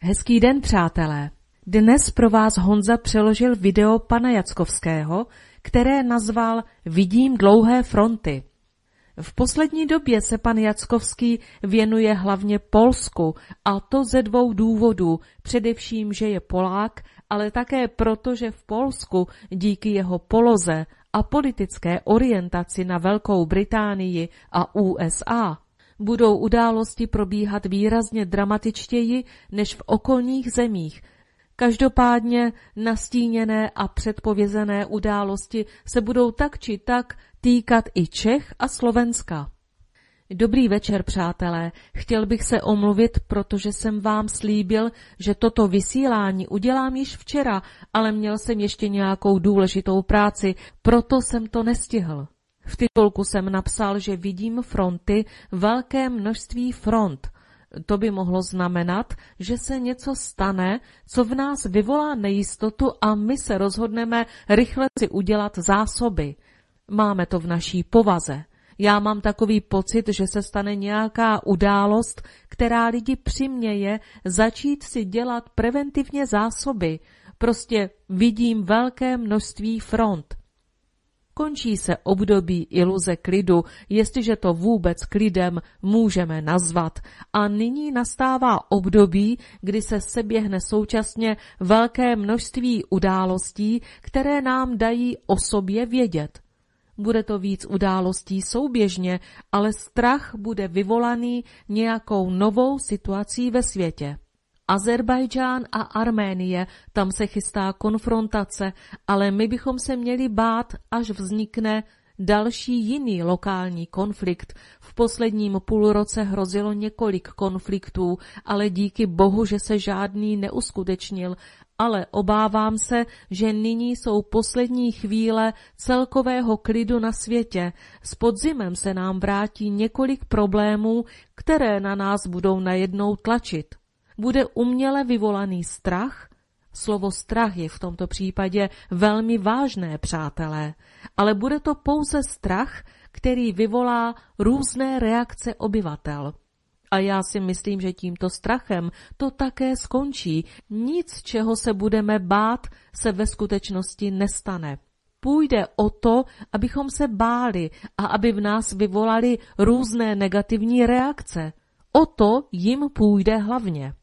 Hezký den, přátelé. Dnes pro vás Honza přeložil video pana Jackovského, které nazval Vidím dlouhé fronty. V poslední době se pan Jackovský věnuje hlavně Polsku, a to ze dvou důvodů. Především, že je Polák, ale také proto, že v Polsku díky jeho poloze a politické orientaci na Velkou Británii a USA budou události probíhat výrazně dramatičtěji než v okolních zemích. Každopádně nastíněné a předpovězené události se budou tak či tak týkat i Čech a Slovenska. Dobrý večer, přátelé. Chtěl bych se omluvit, protože jsem vám slíbil, že toto vysílání udělám již včera, ale měl jsem ještě nějakou důležitou práci, proto jsem to nestihl. V titulku jsem napsal, že vidím fronty, velké množství front. To by mohlo znamenat, že se něco stane, co v nás vyvolá nejistotu a my se rozhodneme rychle si udělat zásoby. Máme to v naší povaze. Já mám takový pocit, že se stane nějaká událost, která lidi přiměje začít si dělat preventivně zásoby. Prostě vidím velké množství front. Končí se období iluze klidu, jestliže to vůbec klidem můžeme nazvat. A nyní nastává období, kdy se seběhne současně velké množství událostí, které nám dají o sobě vědět. Bude to víc událostí souběžně, ale strach bude vyvolaný nějakou novou situací ve světě. Azerbajdžán a Arménie, tam se chystá konfrontace, ale my bychom se měli bát, až vznikne další jiný lokální konflikt. V posledním půlroce hrozilo několik konfliktů, ale díky bohu, že se žádný neuskutečnil. Ale obávám se, že nyní jsou poslední chvíle celkového klidu na světě. S podzimem se nám vrátí několik problémů, které na nás budou najednou tlačit bude uměle vyvolaný strach, Slovo strach je v tomto případě velmi vážné, přátelé, ale bude to pouze strach, který vyvolá různé reakce obyvatel. A já si myslím, že tímto strachem to také skončí. Nic, čeho se budeme bát, se ve skutečnosti nestane. Půjde o to, abychom se báli a aby v nás vyvolali různé negativní reakce. O to jim půjde hlavně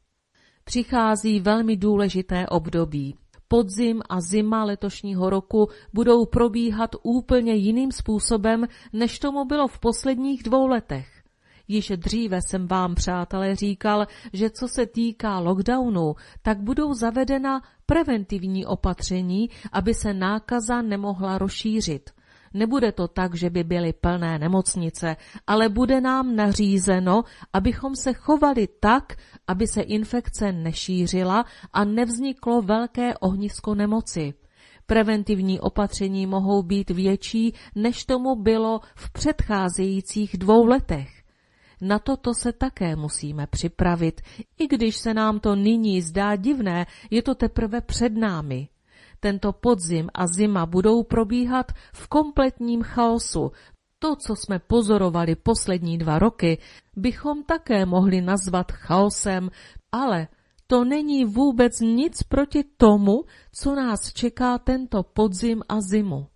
přichází velmi důležité období. Podzim a zima letošního roku budou probíhat úplně jiným způsobem, než tomu bylo v posledních dvou letech. Již dříve jsem vám, přátelé, říkal, že co se týká lockdownu, tak budou zavedena preventivní opatření, aby se nákaza nemohla rozšířit. Nebude to tak, že by byly plné nemocnice, ale bude nám nařízeno, abychom se chovali tak, aby se infekce nešířila a nevzniklo velké ohnisko nemoci. Preventivní opatření mohou být větší, než tomu bylo v předcházejících dvou letech. Na toto se také musíme připravit, i když se nám to nyní zdá divné, je to teprve před námi. Tento podzim a zima budou probíhat v kompletním chaosu. To, co jsme pozorovali poslední dva roky, bychom také mohli nazvat chaosem, ale to není vůbec nic proti tomu, co nás čeká tento podzim a zimu.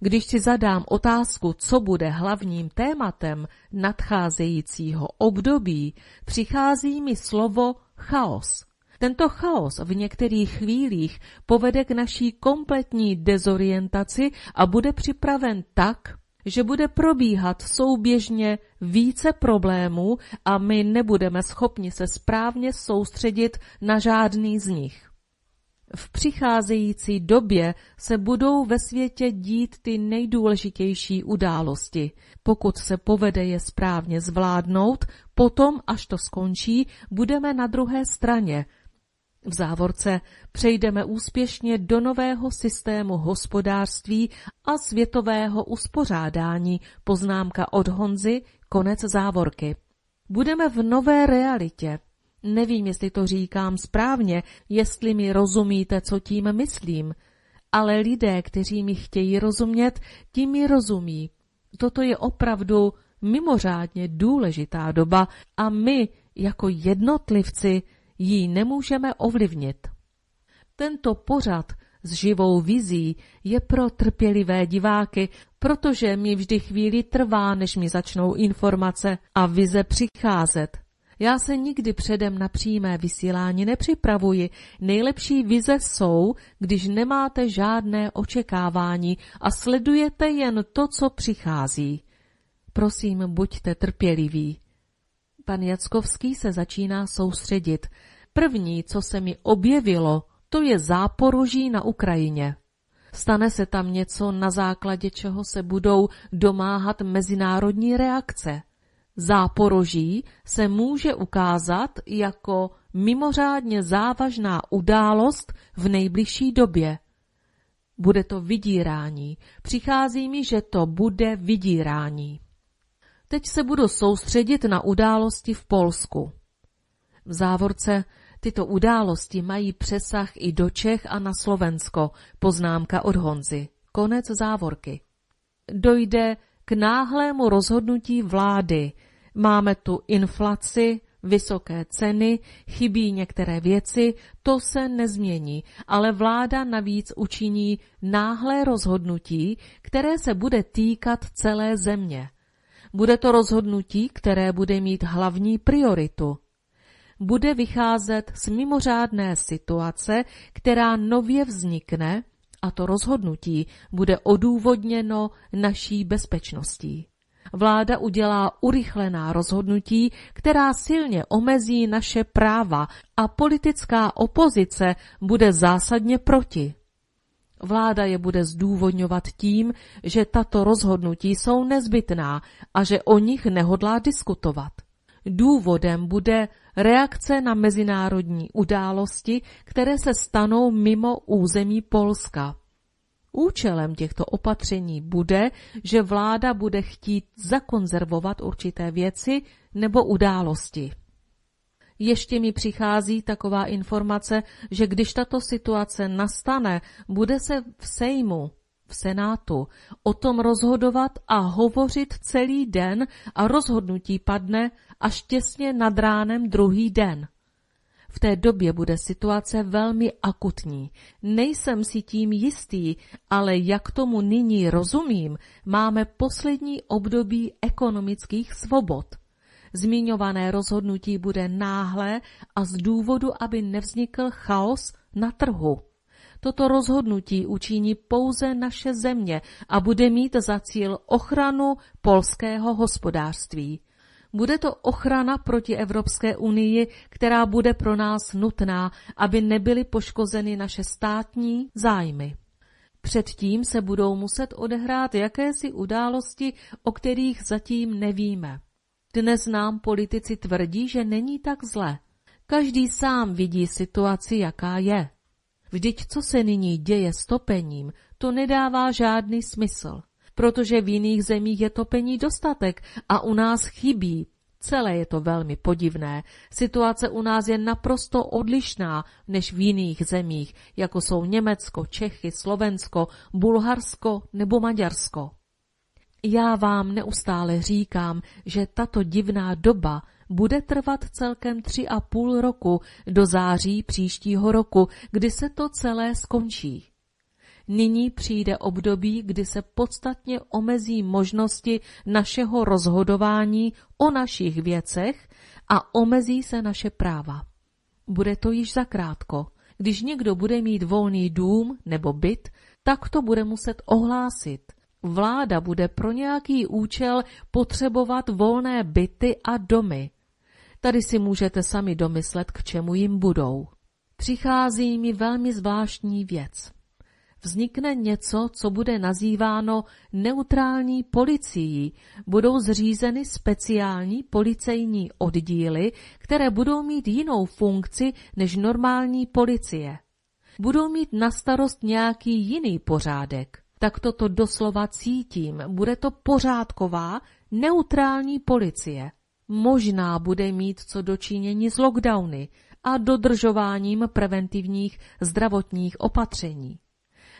Když si zadám otázku, co bude hlavním tématem nadcházejícího období, přichází mi slovo chaos. Tento chaos v některých chvílích povede k naší kompletní dezorientaci a bude připraven tak, že bude probíhat souběžně více problémů a my nebudeme schopni se správně soustředit na žádný z nich. V přicházející době se budou ve světě dít ty nejdůležitější události. Pokud se povede je správně zvládnout, potom, až to skončí, budeme na druhé straně v závorce přejdeme úspěšně do nového systému hospodářství a světového uspořádání, poznámka od Honzy, konec závorky. Budeme v nové realitě. Nevím, jestli to říkám správně, jestli mi rozumíte, co tím myslím, ale lidé, kteří mi chtějí rozumět, tím mi rozumí. Toto je opravdu mimořádně důležitá doba a my, jako jednotlivci, ji nemůžeme ovlivnit. Tento pořad s živou vizí je pro trpělivé diváky, protože mi vždy chvíli trvá, než mi začnou informace a vize přicházet. Já se nikdy předem na přímé vysílání nepřipravuji. Nejlepší vize jsou, když nemáte žádné očekávání a sledujete jen to, co přichází. Prosím, buďte trpěliví. Pan Jackovský se začíná soustředit. První, co se mi objevilo, to je záporoží na Ukrajině. Stane se tam něco, na základě čeho se budou domáhat mezinárodní reakce. Záporoží se může ukázat jako mimořádně závažná událost v nejbližší době. Bude to vydírání. Přichází mi, že to bude vydírání. Teď se budu soustředit na události v Polsku. V závorce tyto události mají přesah i do Čech a na Slovensko, poznámka od Honzy. Konec závorky. Dojde k náhlému rozhodnutí vlády. Máme tu inflaci, vysoké ceny, chybí některé věci, to se nezmění, ale vláda navíc učiní náhlé rozhodnutí, které se bude týkat celé země. Bude to rozhodnutí, které bude mít hlavní prioritu. Bude vycházet z mimořádné situace, která nově vznikne, a to rozhodnutí bude odůvodněno naší bezpečností. Vláda udělá urychlená rozhodnutí, která silně omezí naše práva a politická opozice bude zásadně proti. Vláda je bude zdůvodňovat tím, že tato rozhodnutí jsou nezbytná a že o nich nehodlá diskutovat. Důvodem bude reakce na mezinárodní události, které se stanou mimo území Polska. Účelem těchto opatření bude, že vláda bude chtít zakonzervovat určité věci nebo události. Ještě mi přichází taková informace, že když tato situace nastane, bude se v Sejmu, v Senátu, o tom rozhodovat a hovořit celý den a rozhodnutí padne až těsně nad ránem druhý den. V té době bude situace velmi akutní. Nejsem si tím jistý, ale jak tomu nyní rozumím, máme poslední období ekonomických svobod – Zmiňované rozhodnutí bude náhle a z důvodu, aby nevznikl chaos na trhu. Toto rozhodnutí učiní pouze naše země a bude mít za cíl ochranu polského hospodářství. Bude to ochrana proti Evropské unii, která bude pro nás nutná, aby nebyly poškozeny naše státní zájmy. Předtím se budou muset odehrát jakési události, o kterých zatím nevíme. Dnes nám politici tvrdí, že není tak zle. Každý sám vidí situaci, jaká je. Vždyť co se nyní děje s topením, to nedává žádný smysl, protože v jiných zemích je topení dostatek a u nás chybí. Celé je to velmi podivné. Situace u nás je naprosto odlišná než v jiných zemích, jako jsou Německo, Čechy, Slovensko, Bulharsko nebo Maďarsko. Já vám neustále říkám, že tato divná doba bude trvat celkem tři a půl roku do září příštího roku, kdy se to celé skončí. Nyní přijde období, kdy se podstatně omezí možnosti našeho rozhodování o našich věcech a omezí se naše práva. Bude to již zakrátko. Když někdo bude mít volný dům nebo byt, tak to bude muset ohlásit vláda bude pro nějaký účel potřebovat volné byty a domy. Tady si můžete sami domyslet, k čemu jim budou. Přichází mi velmi zvláštní věc. Vznikne něco, co bude nazýváno neutrální policií. Budou zřízeny speciální policejní oddíly, které budou mít jinou funkci než normální policie. Budou mít na starost nějaký jiný pořádek tak toto doslova cítím. Bude to pořádková, neutrální policie. Možná bude mít co dočinění s lockdowny a dodržováním preventivních zdravotních opatření.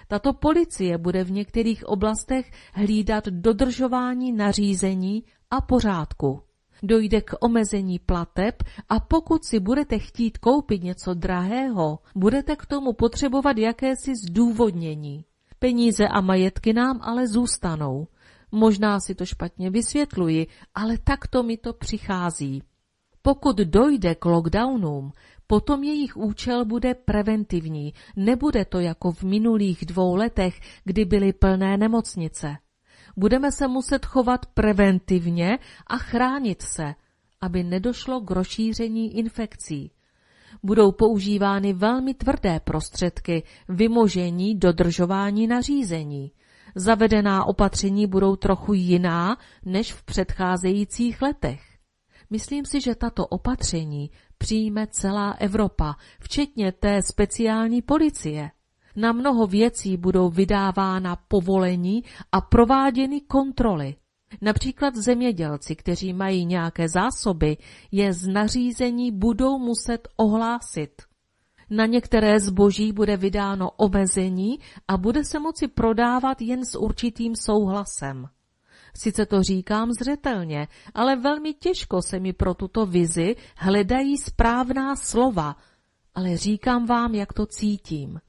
Tato policie bude v některých oblastech hlídat dodržování nařízení a pořádku. Dojde k omezení plateb a pokud si budete chtít koupit něco drahého, budete k tomu potřebovat jakési zdůvodnění. Peníze a majetky nám ale zůstanou. Možná si to špatně vysvětluji, ale takto mi to přichází. Pokud dojde k lockdownům, potom jejich účel bude preventivní, nebude to jako v minulých dvou letech, kdy byly plné nemocnice. Budeme se muset chovat preventivně a chránit se, aby nedošlo k rozšíření infekcí. Budou používány velmi tvrdé prostředky vymožení dodržování nařízení. Zavedená opatření budou trochu jiná než v předcházejících letech. Myslím si, že tato opatření přijme celá Evropa, včetně té speciální policie. Na mnoho věcí budou vydávána povolení a prováděny kontroly. Například zemědělci, kteří mají nějaké zásoby, je z nařízení budou muset ohlásit. Na některé zboží bude vydáno omezení a bude se moci prodávat jen s určitým souhlasem. Sice to říkám zřetelně, ale velmi těžko se mi pro tuto vizi hledají správná slova, ale říkám vám, jak to cítím.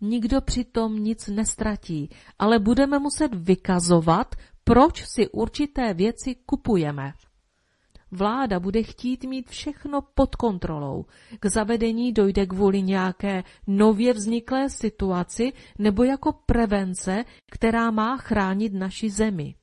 Nikdo přitom nic nestratí, ale budeme muset vykazovat, proč si určité věci kupujeme. Vláda bude chtít mít všechno pod kontrolou. K zavedení dojde kvůli nějaké nově vzniklé situaci nebo jako prevence, která má chránit naši zemi.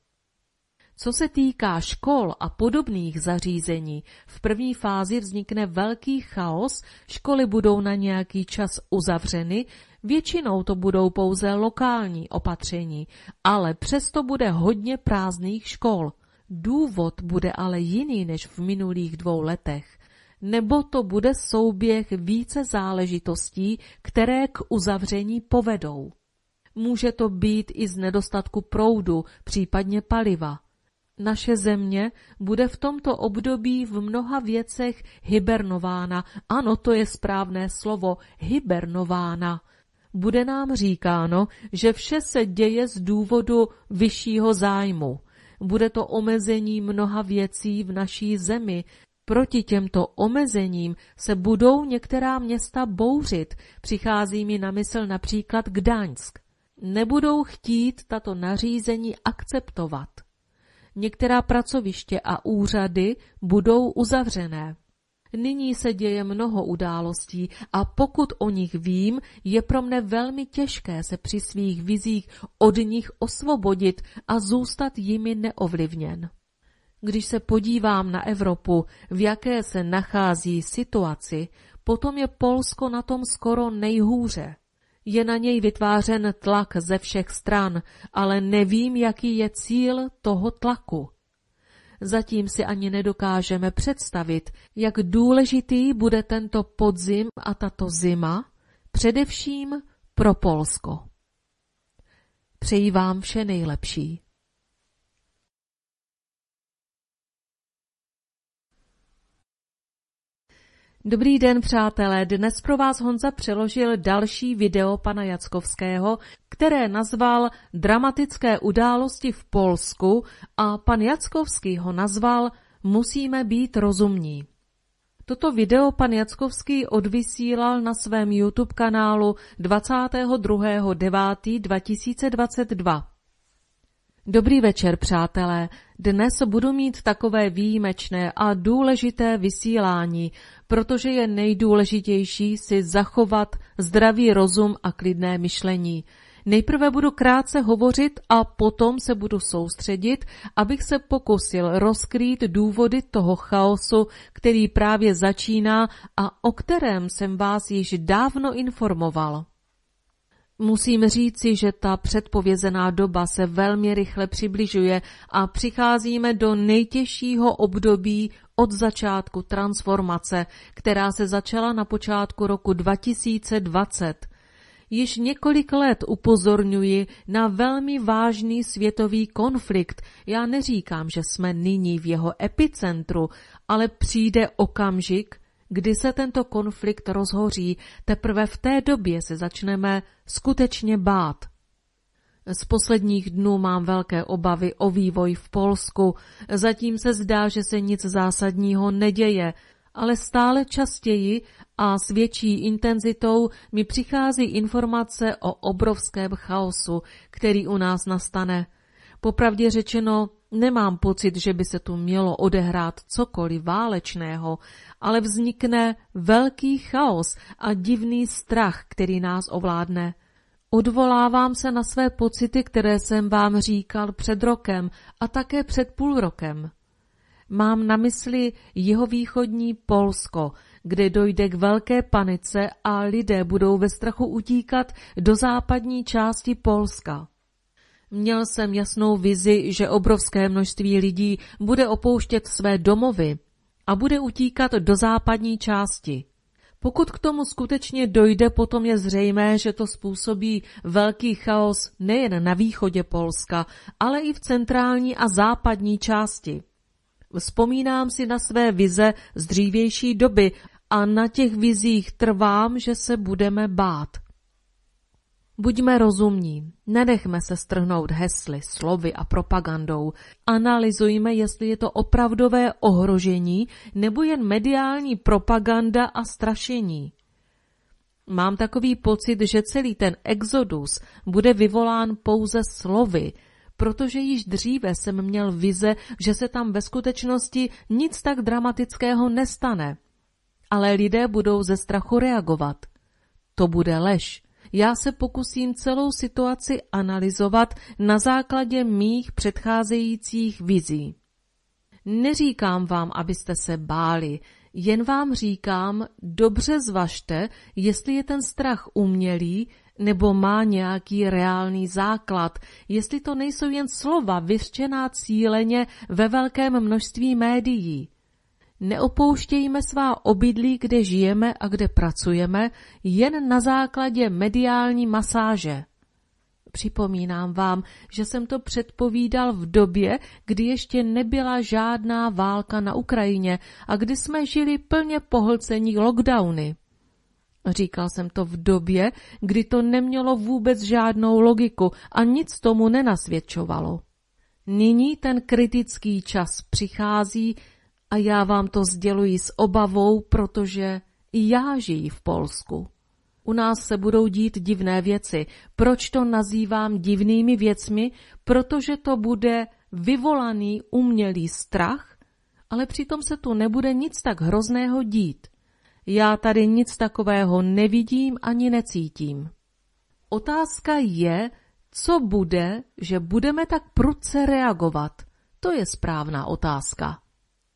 Co se týká škol a podobných zařízení, v první fázi vznikne velký chaos, školy budou na nějaký čas uzavřeny, většinou to budou pouze lokální opatření, ale přesto bude hodně prázdných škol. Důvod bude ale jiný než v minulých dvou letech. Nebo to bude souběh více záležitostí, které k uzavření povedou. Může to být i z nedostatku proudu, případně paliva. Naše země bude v tomto období v mnoha věcech hibernována. Ano, to je správné slovo, hibernována. Bude nám říkáno, že vše se děje z důvodu vyššího zájmu. Bude to omezení mnoha věcí v naší zemi. Proti těmto omezením se budou některá města bouřit. Přichází mi na mysl například Gdaňsk. Nebudou chtít tato nařízení akceptovat. Některá pracoviště a úřady budou uzavřené. Nyní se děje mnoho událostí a pokud o nich vím, je pro mne velmi těžké se při svých vizích od nich osvobodit a zůstat jimi neovlivněn. Když se podívám na Evropu, v jaké se nachází situaci, potom je Polsko na tom skoro nejhůře. Je na něj vytvářen tlak ze všech stran, ale nevím, jaký je cíl toho tlaku. Zatím si ani nedokážeme představit, jak důležitý bude tento podzim a tato zima, především pro Polsko. Přeji vám vše nejlepší. Dobrý den, přátelé. Dnes pro vás Honza přeložil další video pana Jackovského, které nazval Dramatické události v Polsku a pan Jackovský ho nazval Musíme být rozumní. Toto video pan Jackovský odvysílal na svém YouTube kanálu 22.9.2022. Dobrý večer, přátelé. Dnes budu mít takové výjimečné a důležité vysílání, protože je nejdůležitější si zachovat zdravý rozum a klidné myšlení. Nejprve budu krátce hovořit a potom se budu soustředit, abych se pokusil rozkrýt důvody toho chaosu, který právě začíná a o kterém jsem vás již dávno informoval. Musím říci, že ta předpovězená doba se velmi rychle přibližuje a přicházíme do nejtěžšího období od začátku transformace, která se začala na počátku roku 2020. Již několik let upozorňuji na velmi vážný světový konflikt. Já neříkám, že jsme nyní v jeho epicentru, ale přijde okamžik, kdy se tento konflikt rozhoří, teprve v té době se začneme skutečně bát. Z posledních dnů mám velké obavy o vývoj v Polsku. Zatím se zdá, že se nic zásadního neděje, ale stále častěji a s větší intenzitou mi přichází informace o obrovském chaosu, který u nás nastane. Popravdě řečeno, nemám pocit, že by se tu mělo odehrát cokoliv válečného, ale vznikne velký chaos a divný strach, který nás ovládne. Odvolávám se na své pocity, které jsem vám říkal před rokem a také před půl rokem. Mám na mysli jihovýchodní Polsko, kde dojde k velké panice a lidé budou ve strachu utíkat do západní části Polska. Měl jsem jasnou vizi, že obrovské množství lidí bude opouštět své domovy a bude utíkat do západní části. Pokud k tomu skutečně dojde, potom je zřejmé, že to způsobí velký chaos nejen na východě Polska, ale i v centrální a západní části. Vzpomínám si na své vize z dřívější doby a na těch vizích trvám, že se budeme bát. Buďme rozumní, nenechme se strhnout hesly, slovy a propagandou. Analyzujme, jestli je to opravdové ohrožení nebo jen mediální propaganda a strašení. Mám takový pocit, že celý ten exodus bude vyvolán pouze slovy, protože již dříve jsem měl vize, že se tam ve skutečnosti nic tak dramatického nestane. Ale lidé budou ze strachu reagovat. To bude lež. Já se pokusím celou situaci analyzovat na základě mých předcházejících vizí. Neříkám vám, abyste se báli, jen vám říkám, dobře zvažte, jestli je ten strach umělý nebo má nějaký reálný základ, jestli to nejsou jen slova vyřčená cíleně ve velkém množství médií. Neopouštějme svá obydlí, kde žijeme a kde pracujeme, jen na základě mediální masáže. Připomínám vám, že jsem to předpovídal v době, kdy ještě nebyla žádná válka na Ukrajině a kdy jsme žili plně pohlcení lockdowny. Říkal jsem to v době, kdy to nemělo vůbec žádnou logiku a nic tomu nenasvědčovalo. Nyní ten kritický čas přichází a já vám to sděluji s obavou, protože i já žiji v Polsku. U nás se budou dít divné věci. Proč to nazývám divnými věcmi? Protože to bude vyvolaný umělý strach, ale přitom se tu nebude nic tak hrozného dít. Já tady nic takového nevidím ani necítím. Otázka je, co bude, že budeme tak prudce reagovat. To je správná otázka.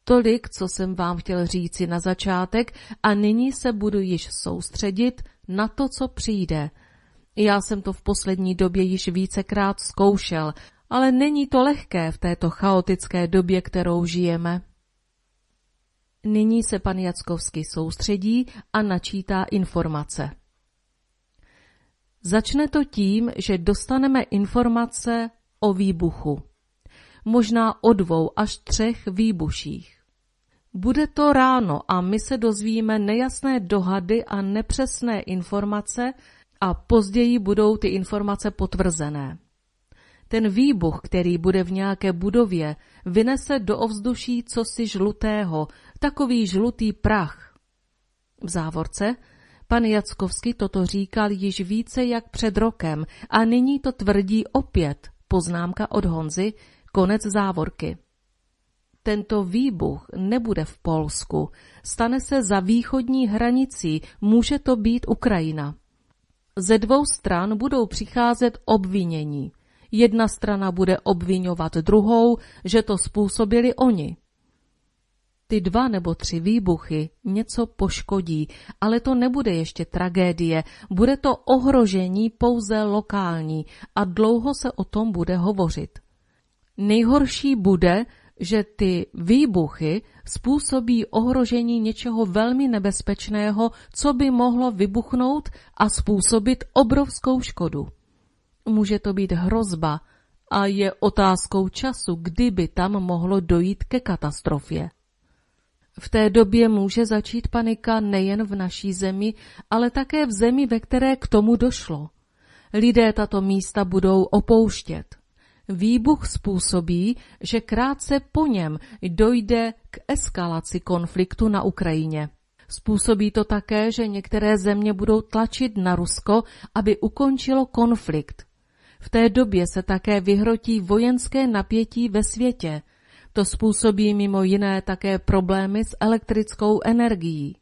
Tolik, co jsem vám chtěl říci na začátek a nyní se budu již soustředit na to, co přijde. Já jsem to v poslední době již vícekrát zkoušel, ale není to lehké v této chaotické době, kterou žijeme. Nyní se pan Jackovský soustředí a načítá informace. Začne to tím, že dostaneme informace o výbuchu. Možná o dvou až třech výbuších. Bude to ráno a my se dozvíme nejasné dohady a nepřesné informace a později budou ty informace potvrzené. Ten výbuch, který bude v nějaké budově, vynese do ovzduší cosi žlutého, takový žlutý prach. V závorce pan Jackovský toto říkal již více jak před rokem a nyní to tvrdí opět, poznámka od Honzy, konec závorky. Tento výbuch nebude v Polsku, stane se za východní hranicí, může to být Ukrajina. Ze dvou stran budou přicházet obvinění. Jedna strana bude obvinovat druhou, že to způsobili oni. Ty dva nebo tři výbuchy něco poškodí, ale to nebude ještě tragédie, bude to ohrožení pouze lokální a dlouho se o tom bude hovořit. Nejhorší bude, že ty výbuchy způsobí ohrožení něčeho velmi nebezpečného, co by mohlo vybuchnout a způsobit obrovskou škodu. Může to být hrozba a je otázkou času, kdyby tam mohlo dojít ke katastrofě. V té době může začít panika nejen v naší zemi, ale také v zemi, ve které k tomu došlo. Lidé tato místa budou opouštět. Výbuch způsobí, že krátce po něm dojde k eskalaci konfliktu na Ukrajině. Způsobí to také, že některé země budou tlačit na Rusko, aby ukončilo konflikt. V té době se také vyhrotí vojenské napětí ve světě. To způsobí mimo jiné také problémy s elektrickou energií.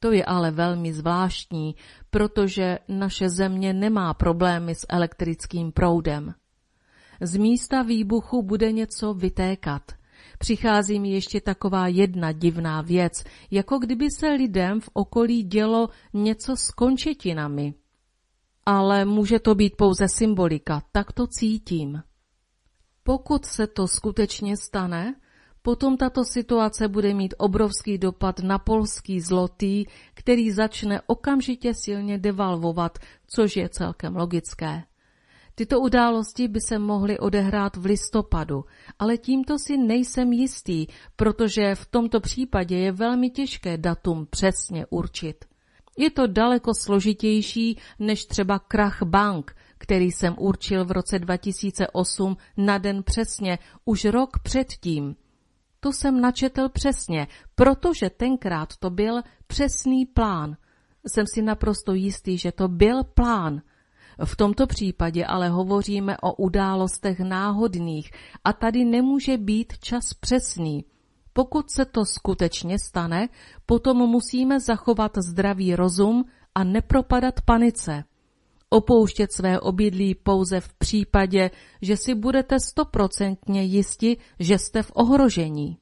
To je ale velmi zvláštní, protože naše země nemá problémy s elektrickým proudem. Z místa výbuchu bude něco vytékat. Přichází mi ještě taková jedna divná věc, jako kdyby se lidem v okolí dělo něco s končetinami. Ale může to být pouze symbolika, tak to cítím. Pokud se to skutečně stane, potom tato situace bude mít obrovský dopad na polský zlotý, který začne okamžitě silně devalvovat, což je celkem logické. Tyto události by se mohly odehrát v listopadu, ale tímto si nejsem jistý, protože v tomto případě je velmi těžké datum přesně určit. Je to daleko složitější než třeba krach bank, který jsem určil v roce 2008 na den přesně, už rok předtím. To jsem načetl přesně, protože tenkrát to byl přesný plán. Jsem si naprosto jistý, že to byl plán – v tomto případě ale hovoříme o událostech náhodných a tady nemůže být čas přesný. Pokud se to skutečně stane, potom musíme zachovat zdravý rozum a nepropadat panice. Opouštět své obydlí pouze v případě, že si budete stoprocentně jisti, že jste v ohrožení.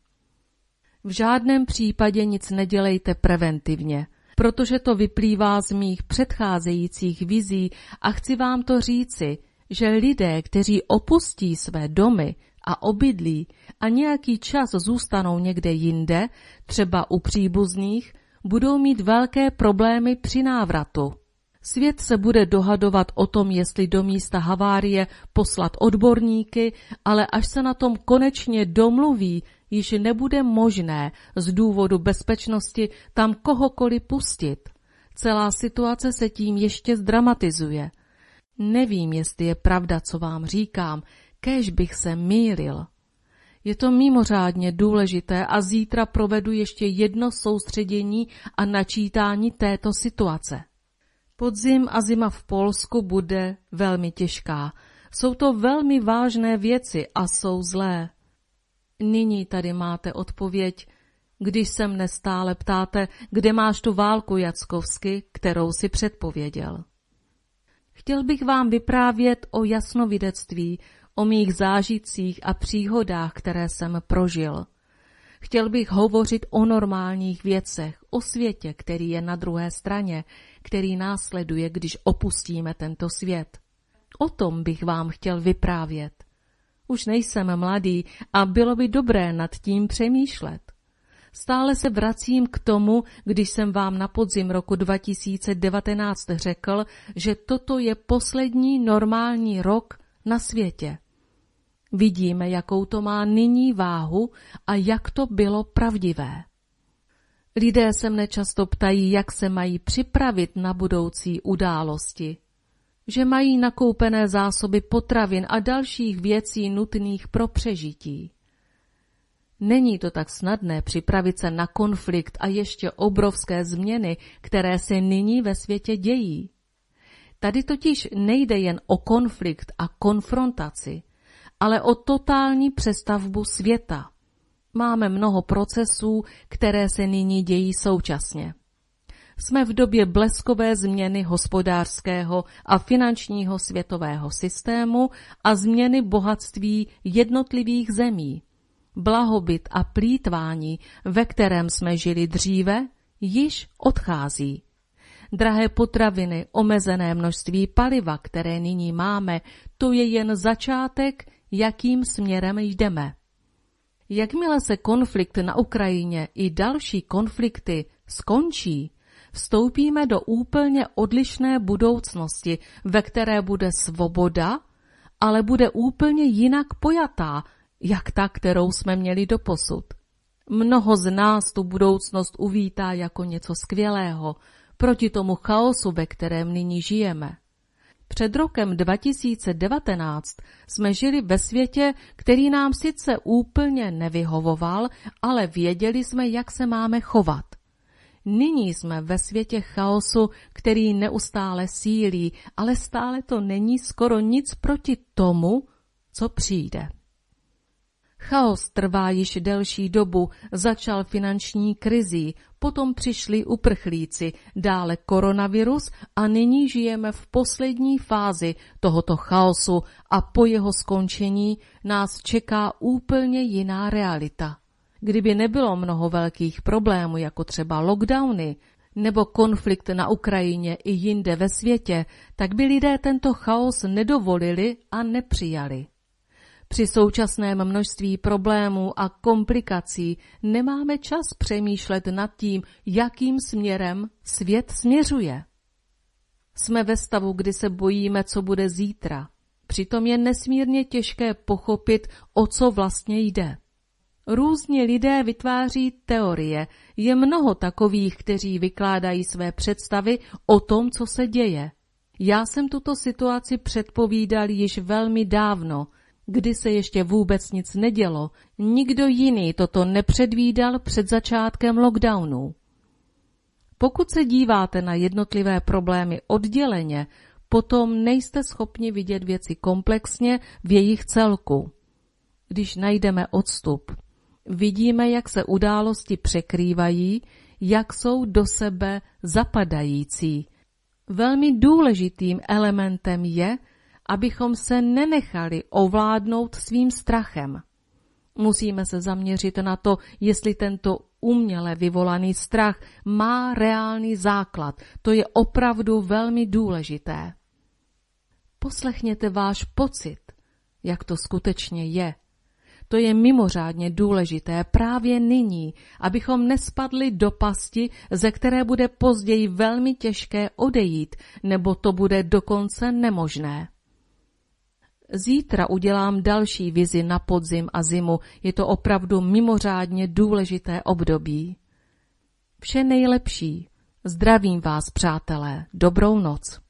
V žádném případě nic nedělejte preventivně protože to vyplývá z mých předcházejících vizí a chci vám to říci, že lidé, kteří opustí své domy a obydlí a nějaký čas zůstanou někde jinde, třeba u příbuzných, budou mít velké problémy při návratu. Svět se bude dohadovat o tom, jestli do místa havárie poslat odborníky, ale až se na tom konečně domluví, již nebude možné z důvodu bezpečnosti tam kohokoliv pustit. Celá situace se tím ještě zdramatizuje. Nevím, jestli je pravda, co vám říkám, kež bych se mýlil. Je to mimořádně důležité a zítra provedu ještě jedno soustředění a načítání této situace. Podzim a zima v Polsku bude velmi těžká. Jsou to velmi vážné věci a jsou zlé. Nyní tady máte odpověď, když se mne stále ptáte, kde máš tu válku Jackovsky, kterou si předpověděl. Chtěl bych vám vyprávět o jasnovidectví, o mých zážitcích a příhodách, které jsem prožil. Chtěl bych hovořit o normálních věcech, o světě, který je na druhé straně, který následuje, když opustíme tento svět. O tom bych vám chtěl vyprávět. Už nejsem mladý a bylo by dobré nad tím přemýšlet. Stále se vracím k tomu, když jsem vám na podzim roku 2019 řekl, že toto je poslední normální rok na světě. Vidíme, jakou to má nyní váhu a jak to bylo pravdivé. Lidé se mne často ptají, jak se mají připravit na budoucí události že mají nakoupené zásoby potravin a dalších věcí nutných pro přežití. Není to tak snadné připravit se na konflikt a ještě obrovské změny, které se nyní ve světě dějí. Tady totiž nejde jen o konflikt a konfrontaci, ale o totální přestavbu světa. Máme mnoho procesů, které se nyní dějí současně. Jsme v době bleskové změny hospodářského a finančního světového systému a změny bohatství jednotlivých zemí. Blahobyt a plítvání, ve kterém jsme žili dříve, již odchází. Drahé potraviny, omezené množství paliva, které nyní máme, to je jen začátek, jakým směrem jdeme. Jakmile se konflikt na Ukrajině i další konflikty skončí, vstoupíme do úplně odlišné budoucnosti, ve které bude svoboda, ale bude úplně jinak pojatá, jak ta, kterou jsme měli doposud. Mnoho z nás tu budoucnost uvítá jako něco skvělého, proti tomu chaosu, ve kterém nyní žijeme. Před rokem 2019 jsme žili ve světě, který nám sice úplně nevyhovoval, ale věděli jsme, jak se máme chovat. Nyní jsme ve světě chaosu, který neustále sílí, ale stále to není skoro nic proti tomu, co přijde. Chaos trvá již delší dobu, začal finanční krizí, potom přišli uprchlíci, dále koronavirus a nyní žijeme v poslední fázi tohoto chaosu a po jeho skončení nás čeká úplně jiná realita. Kdyby nebylo mnoho velkých problémů, jako třeba lockdowny, nebo konflikt na Ukrajině i jinde ve světě, tak by lidé tento chaos nedovolili a nepřijali. Při současném množství problémů a komplikací nemáme čas přemýšlet nad tím, jakým směrem svět směřuje. Jsme ve stavu, kdy se bojíme, co bude zítra. Přitom je nesmírně těžké pochopit, o co vlastně jde. Různí lidé vytváří teorie. Je mnoho takových, kteří vykládají své představy o tom, co se děje. Já jsem tuto situaci předpovídal již velmi dávno – kdy se ještě vůbec nic nedělo, nikdo jiný toto nepředvídal před začátkem lockdownu. Pokud se díváte na jednotlivé problémy odděleně, potom nejste schopni vidět věci komplexně v jejich celku. Když najdeme odstup, vidíme, jak se události překrývají, jak jsou do sebe zapadající. Velmi důležitým elementem je, abychom se nenechali ovládnout svým strachem. Musíme se zaměřit na to, jestli tento uměle vyvolaný strach má reálný základ. To je opravdu velmi důležité. Poslechněte váš pocit, jak to skutečně je. To je mimořádně důležité právě nyní, abychom nespadli do pasti, ze které bude později velmi těžké odejít, nebo to bude dokonce nemožné. Zítra udělám další vizi na podzim a zimu. Je to opravdu mimořádně důležité období. Vše nejlepší. Zdravím vás, přátelé. Dobrou noc.